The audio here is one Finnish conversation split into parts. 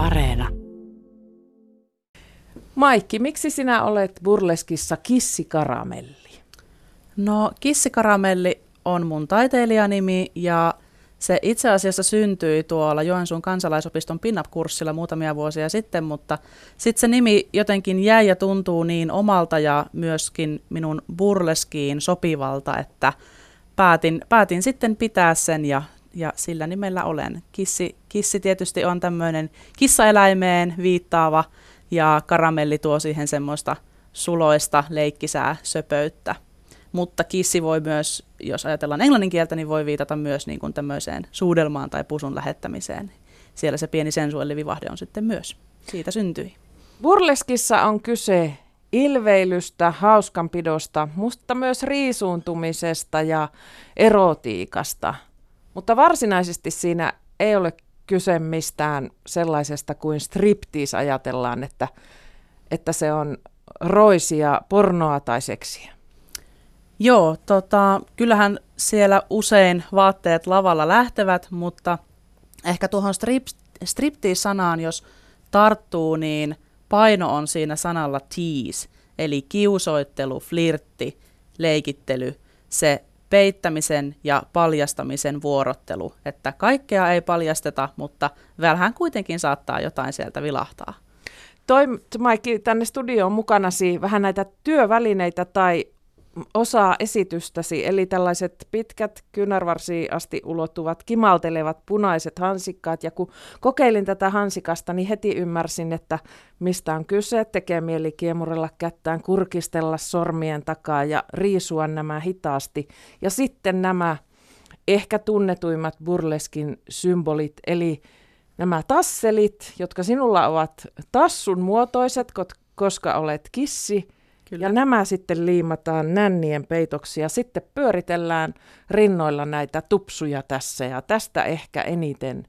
Areena. Maikki, miksi sinä olet burleskissa kissikaramelli? No, kissikaramelli on mun taiteilijanimi ja se itse asiassa syntyi tuolla Joensuun kansalaisopiston pinnap-kurssilla muutamia vuosia sitten, mutta sitten se nimi jotenkin jäi ja tuntuu niin omalta ja myöskin minun burleskiin sopivalta, että päätin, päätin sitten pitää sen ja, ja sillä nimellä olen. Kissi, kissi tietysti on tämmöinen kissaeläimeen viittaava ja karamelli tuo siihen semmoista suloista leikkisää söpöyttä. Mutta kissi voi myös, jos ajatellaan englannin kieltä, niin voi viitata myös niin kuin tämmöiseen suudelmaan tai pusun lähettämiseen. Siellä se pieni sensuellivivahde on sitten myös. Siitä syntyi. Burleskissa on kyse ilveilystä, hauskanpidosta, mutta myös riisuuntumisesta ja erotiikasta. Mutta varsinaisesti siinä ei ole kyse mistään sellaisesta kuin striptease ajatellaan, että, että se on roisia, pornoa tai seksiä. Joo, tota, kyllähän siellä usein vaatteet lavalla lähtevät, mutta ehkä tuohon strip, striptease-sanaan, jos tarttuu, niin paino on siinä sanalla tease, eli kiusoittelu, flirtti, leikittely, se peittämisen ja paljastamisen vuorottelu, että kaikkea ei paljasteta, mutta vähän kuitenkin saattaa jotain sieltä vilahtaa. Toi, Maikki, tänne studioon mukanasi vähän näitä työvälineitä tai osaa esitystäsi, eli tällaiset pitkät kynärvarsiin asti ulottuvat kimaltelevat punaiset hansikkaat. Ja kun kokeilin tätä hansikasta, niin heti ymmärsin, että mistä on kyse. Tekee mieli kiemurella kättään, kurkistella sormien takaa ja riisua nämä hitaasti. Ja sitten nämä ehkä tunnetuimmat burleskin symbolit, eli nämä tasselit, jotka sinulla ovat tassun muotoiset, koska olet kissi – Kyllä. Ja nämä sitten liimataan nännien peitoksi ja sitten pyöritellään rinnoilla näitä tupsuja tässä ja tästä ehkä eniten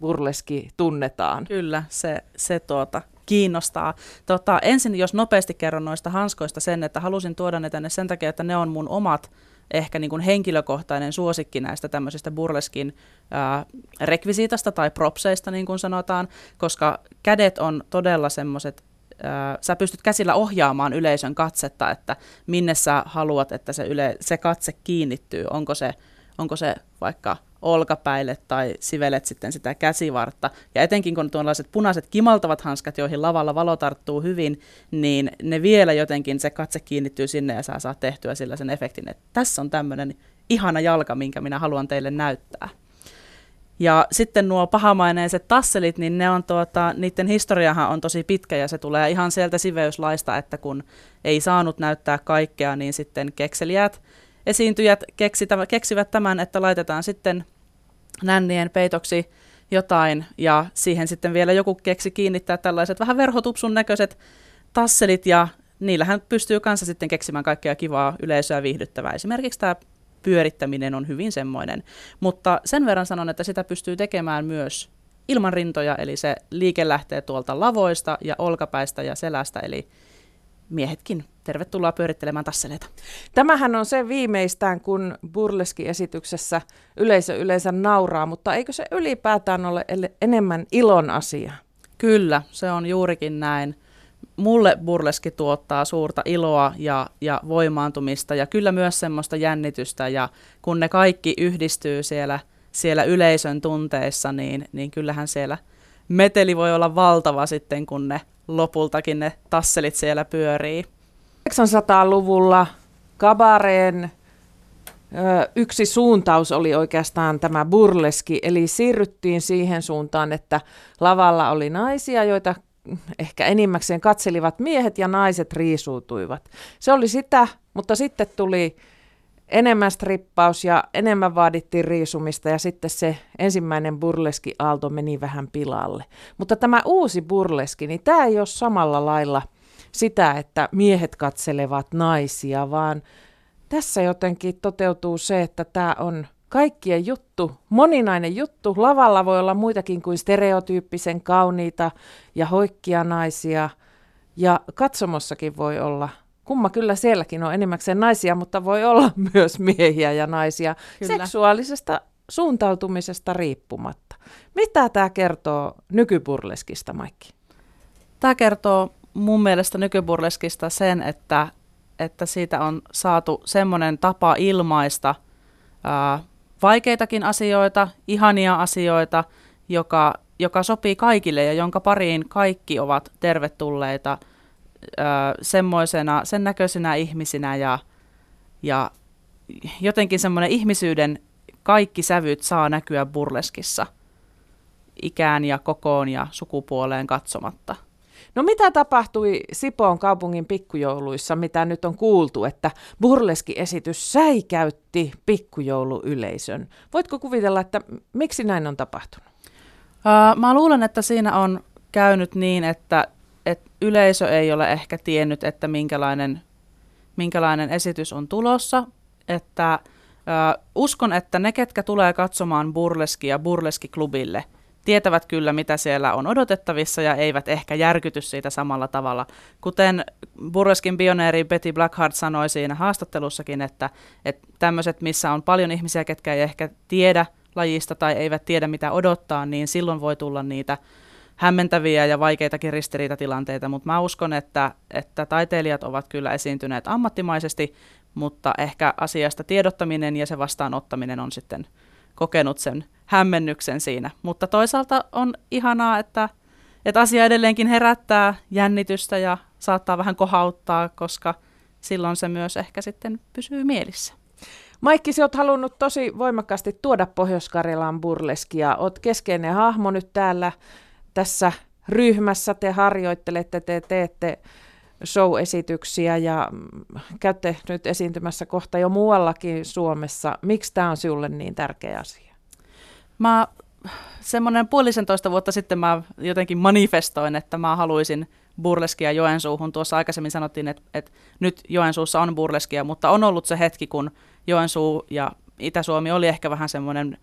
burleski tunnetaan. Kyllä, se, se tuota, kiinnostaa. Tota, ensin jos nopeasti kerron noista hanskoista sen, että halusin tuoda ne tänne sen takia, että ne on mun omat ehkä niin kuin henkilökohtainen suosikki näistä tämmöisistä burleskin ää, rekvisiitasta tai propseista, niin kuin sanotaan, koska kädet on todella semmoiset sä pystyt käsillä ohjaamaan yleisön katsetta, että minne sä haluat, että se, yle, se katse kiinnittyy. Onko se, onko se vaikka olkapäille tai sivelet sitten sitä käsivartta. Ja etenkin kun tuollaiset punaiset kimaltavat hanskat, joihin lavalla valo tarttuu hyvin, niin ne vielä jotenkin se katse kiinnittyy sinne ja sä saat tehtyä sillä sen efektin, että tässä on tämmöinen ihana jalka, minkä minä haluan teille näyttää. Ja sitten nuo pahamaineiset tasselit, niin ne on tuota, niiden historiahan on tosi pitkä ja se tulee ihan sieltä siveyslaista, että kun ei saanut näyttää kaikkea, niin sitten kekseliät esiintyjät keksitä, keksivät tämän, että laitetaan sitten nännien peitoksi jotain ja siihen sitten vielä joku keksi kiinnittää tällaiset vähän verhotupsun näköiset tasselit ja niillähän pystyy kanssa sitten keksimään kaikkea kivaa yleisöä viihdyttävää. Esimerkiksi tämä pyörittäminen on hyvin semmoinen. Mutta sen verran sanon, että sitä pystyy tekemään myös ilman rintoja, eli se liike lähtee tuolta lavoista ja olkapäistä ja selästä, eli miehetkin, tervetuloa pyörittelemään tasseleita. Tämähän on se viimeistään, kun burleski-esityksessä yleisö yleensä nauraa, mutta eikö se ylipäätään ole enemmän ilon asia? Kyllä, se on juurikin näin mulle burleski tuottaa suurta iloa ja, ja voimaantumista ja kyllä myös semmoista jännitystä ja kun ne kaikki yhdistyy siellä, siellä yleisön tunteissa, niin, niin kyllähän siellä meteli voi olla valtava sitten, kun ne lopultakin ne tasselit siellä pyörii. 800-luvulla kabareen yksi suuntaus oli oikeastaan tämä burleski, eli siirryttiin siihen suuntaan, että lavalla oli naisia, joita ehkä enimmäkseen katselivat miehet ja naiset riisuutuivat. Se oli sitä, mutta sitten tuli enemmän strippaus ja enemmän vaadittiin riisumista ja sitten se ensimmäinen burleski-aalto meni vähän pilalle. Mutta tämä uusi burleski, niin tämä ei ole samalla lailla sitä, että miehet katselevat naisia, vaan tässä jotenkin toteutuu se, että tämä on kaikkien juttu, moninainen juttu. Lavalla voi olla muitakin kuin stereotyyppisen kauniita ja hoikkia naisia. Ja katsomossakin voi olla, kumma kyllä sielläkin on enimmäkseen naisia, mutta voi olla myös miehiä ja naisia kyllä. seksuaalisesta suuntautumisesta riippumatta. Mitä tämä kertoo nykyburleskista, Maikki? Tämä kertoo mun mielestä nykyburleskista sen, että, että siitä on saatu semmoinen tapa ilmaista ää, vaikeitakin asioita, ihania asioita, joka, joka sopii kaikille ja jonka pariin kaikki ovat tervetulleita semmoisena, sen näköisinä ihmisinä ja, ja jotenkin semmoinen ihmisyyden kaikki sävyt saa näkyä burleskissa ikään ja kokoon ja sukupuoleen katsomatta. No mitä tapahtui Sipoon kaupungin pikkujouluissa, mitä nyt on kuultu, että burleski-esitys säikäytti pikkujouluyleisön? Voitko kuvitella, että miksi näin on tapahtunut? Uh, mä luulen, että siinä on käynyt niin, että, että yleisö ei ole ehkä tiennyt, että minkälainen, minkälainen esitys on tulossa. Että, uh, uskon, että ne, ketkä tulee katsomaan burleskia burleskiklubille – tietävät kyllä, mitä siellä on odotettavissa ja eivät ehkä järkyty siitä samalla tavalla. Kuten Burleskin pioneeri Betty Blackheart sanoi siinä haastattelussakin, että, että tämmöiset, missä on paljon ihmisiä, ketkä ei ehkä tiedä lajista tai eivät tiedä, mitä odottaa, niin silloin voi tulla niitä hämmentäviä ja vaikeitakin ristiriitatilanteita, mutta mä uskon, että, että taiteilijat ovat kyllä esiintyneet ammattimaisesti, mutta ehkä asiasta tiedottaminen ja se vastaanottaminen on sitten kokenut sen hämmennyksen siinä. Mutta toisaalta on ihanaa, että, että asia edelleenkin herättää jännitystä ja saattaa vähän kohauttaa, koska silloin se myös ehkä sitten pysyy mielissä. Maikki, sinä olet halunnut tosi voimakkaasti tuoda Pohjois-Karjalan burleskia. Olet keskeinen hahmo nyt täällä tässä ryhmässä. Te harjoittelette, te teette show-esityksiä ja käytte nyt esiintymässä kohta jo muuallakin Suomessa. Miksi tämä on sinulle niin tärkeä asia? Mä semmoinen puolisentoista vuotta sitten mä jotenkin manifestoin, että mä haluaisin burleskia Joensuuhun. Tuossa aikaisemmin sanottiin, että, että nyt Joensuussa on burleskia, mutta on ollut se hetki, kun Joensuu ja Itä-Suomi oli ehkä vähän semmoinen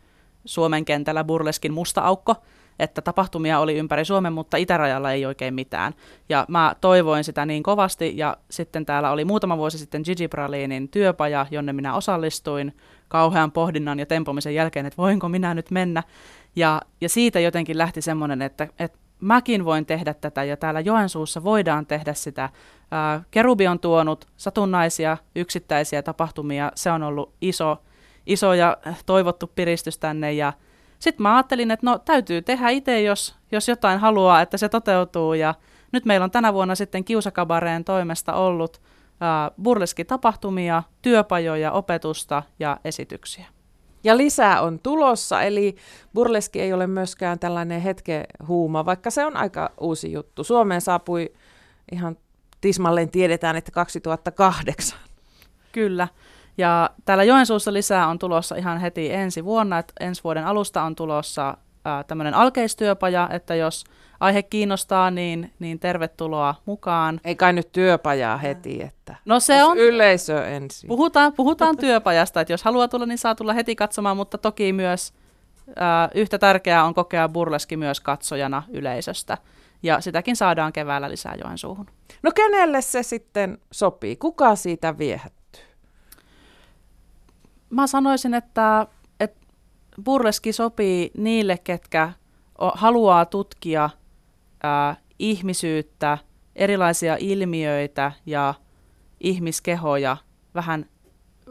Suomen kentällä burleskin musta aukko, että tapahtumia oli ympäri Suomen, mutta itärajalla ei oikein mitään. Ja mä toivoin sitä niin kovasti, ja sitten täällä oli muutama vuosi sitten Gigi Pralinin työpaja, jonne minä osallistuin kauhean pohdinnan ja tempomisen jälkeen, että voinko minä nyt mennä. Ja, ja siitä jotenkin lähti semmoinen, että, että mäkin voin tehdä tätä, ja täällä Joensuussa voidaan tehdä sitä. Kerubi on tuonut satunnaisia yksittäisiä tapahtumia, se on ollut iso, iso ja toivottu piristys tänne, ja sitten mä ajattelin, että no täytyy tehdä itse, jos, jos jotain haluaa, että se toteutuu. Ja nyt meillä on tänä vuonna sitten Kiusakabareen toimesta ollut burleski-tapahtumia, työpajoja, opetusta ja esityksiä. Ja lisää on tulossa, eli burleski ei ole myöskään tällainen hetke huuma, vaikka se on aika uusi juttu. Suomeen saapui ihan tismalleen tiedetään, että 2008. Kyllä. Ja täällä Joensuussa lisää on tulossa ihan heti ensi vuonna, että ensi vuoden alusta on tulossa tämmöinen alkeistyöpaja, että jos aihe kiinnostaa, niin, niin tervetuloa mukaan. Ei kai nyt työpajaa heti, että no se on, yleisö ensin. Puhutaan, puhutaan työpajasta, että jos haluaa tulla, niin saa tulla heti katsomaan, mutta toki myös ää, yhtä tärkeää on kokea burleski myös katsojana yleisöstä. Ja sitäkin saadaan keväällä lisää Joensuuhun. No kenelle se sitten sopii? Kuka siitä viehättää? Mä sanoisin, että, että burleski sopii niille, ketkä haluaa tutkia ää, ihmisyyttä, erilaisia ilmiöitä ja ihmiskehoja vähän,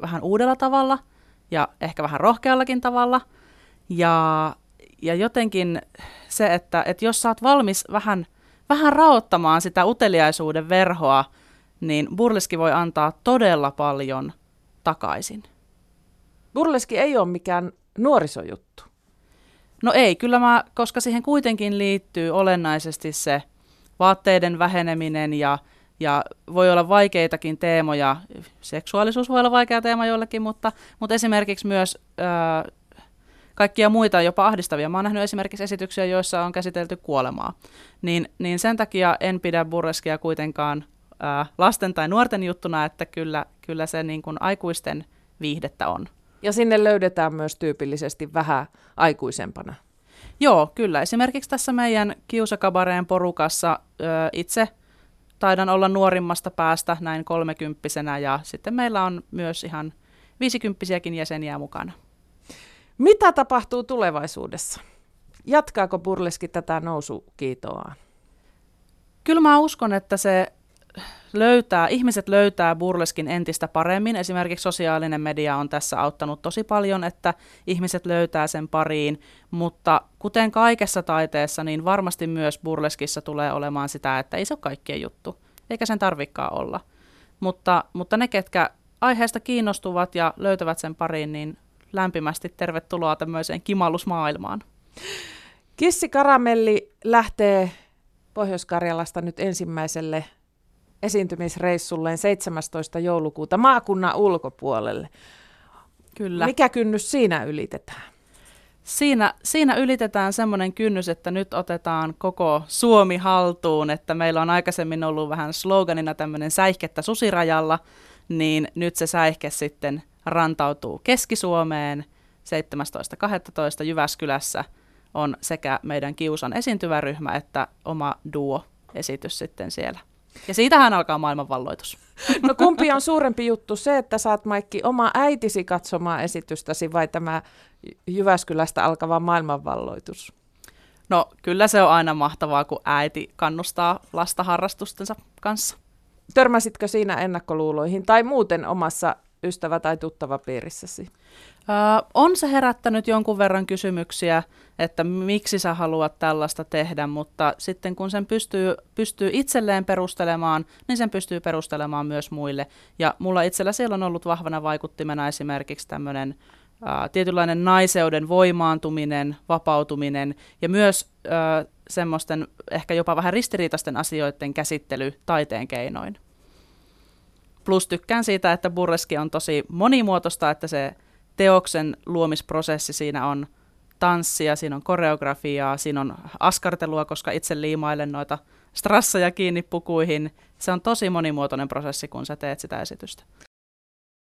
vähän uudella tavalla ja ehkä vähän rohkeallakin tavalla. Ja, ja jotenkin se, että, että jos sä oot valmis vähän, vähän raottamaan sitä uteliaisuuden verhoa, niin burleski voi antaa todella paljon takaisin. Burleski ei ole mikään nuorisojuttu. No ei, kyllä mä, koska siihen kuitenkin liittyy olennaisesti se vaatteiden väheneminen ja, ja voi olla vaikeitakin teemoja. Seksuaalisuus voi olla vaikea teema joillekin, mutta, mutta esimerkiksi myös ää, kaikkia muita jopa ahdistavia. Mä oon nähnyt esimerkiksi esityksiä, joissa on käsitelty kuolemaa. Niin, niin sen takia en pidä burleskia kuitenkaan ää, lasten tai nuorten juttuna, että kyllä, kyllä se niin kuin aikuisten viihdettä on. Ja sinne löydetään myös tyypillisesti vähän aikuisempana. Joo, kyllä. Esimerkiksi tässä meidän Kiusakabareen porukassa ö, itse taidan olla nuorimmasta päästä näin kolmekymppisenä ja sitten meillä on myös ihan viisikymppisiäkin jäseniä mukana. Mitä tapahtuu tulevaisuudessa? Jatkaako burleski tätä nousukiitoaan? Kyllä mä uskon, että se löytää, ihmiset löytää burleskin entistä paremmin. Esimerkiksi sosiaalinen media on tässä auttanut tosi paljon, että ihmiset löytää sen pariin, mutta kuten kaikessa taiteessa, niin varmasti myös burleskissa tulee olemaan sitä, että ei se ole kaikkien juttu, eikä sen tarvikaan olla. Mutta, mutta ne, ketkä aiheesta kiinnostuvat ja löytävät sen pariin, niin lämpimästi tervetuloa tämmöiseen kimallusmaailmaan. Kissi Karamelli lähtee Pohjois-Karjalasta nyt ensimmäiselle esiintymisreissulleen 17. joulukuuta maakunnan ulkopuolelle. Kyllä. Mikä kynnys siinä ylitetään? Siinä, siinä ylitetään semmoinen kynnys, että nyt otetaan koko Suomi haltuun, että meillä on aikaisemmin ollut vähän sloganina tämmöinen säihkettä susirajalla, niin nyt se säihke sitten rantautuu Keski-Suomeen 17.12. Jyväskylässä on sekä meidän Kiusan esiintyvä ryhmä että oma duo-esitys sitten siellä. Ja siitähän alkaa maailmanvalloitus. No kumpi on suurempi juttu, se, että saat Maikki oma äitisi katsomaan esitystäsi vai tämä Jyväskylästä alkava maailmanvalloitus? No kyllä se on aina mahtavaa, kun äiti kannustaa lasta harrastustensa kanssa. Törmäsitkö siinä ennakkoluuloihin tai muuten omassa ystävä- tai tuttavapiirissäsi? Öö, on se herättänyt jonkun verran kysymyksiä, että miksi sä haluat tällaista tehdä, mutta sitten kun sen pystyy, pystyy itselleen perustelemaan, niin sen pystyy perustelemaan myös muille. Ja mulla itsellä siellä on ollut vahvana vaikuttimena esimerkiksi tämmöinen tietynlainen naiseuden voimaantuminen, vapautuminen ja myös äh, semmoisten ehkä jopa vähän ristiriitaisten asioiden käsittely taiteen keinoin. Plus tykkään siitä, että burleski on tosi monimuotoista, että se teoksen luomisprosessi siinä on tanssia, siinä on koreografiaa, siinä on askartelua, koska itse liimailen noita strasseja kiinni pukuihin. Se on tosi monimuotoinen prosessi, kun sä teet sitä esitystä.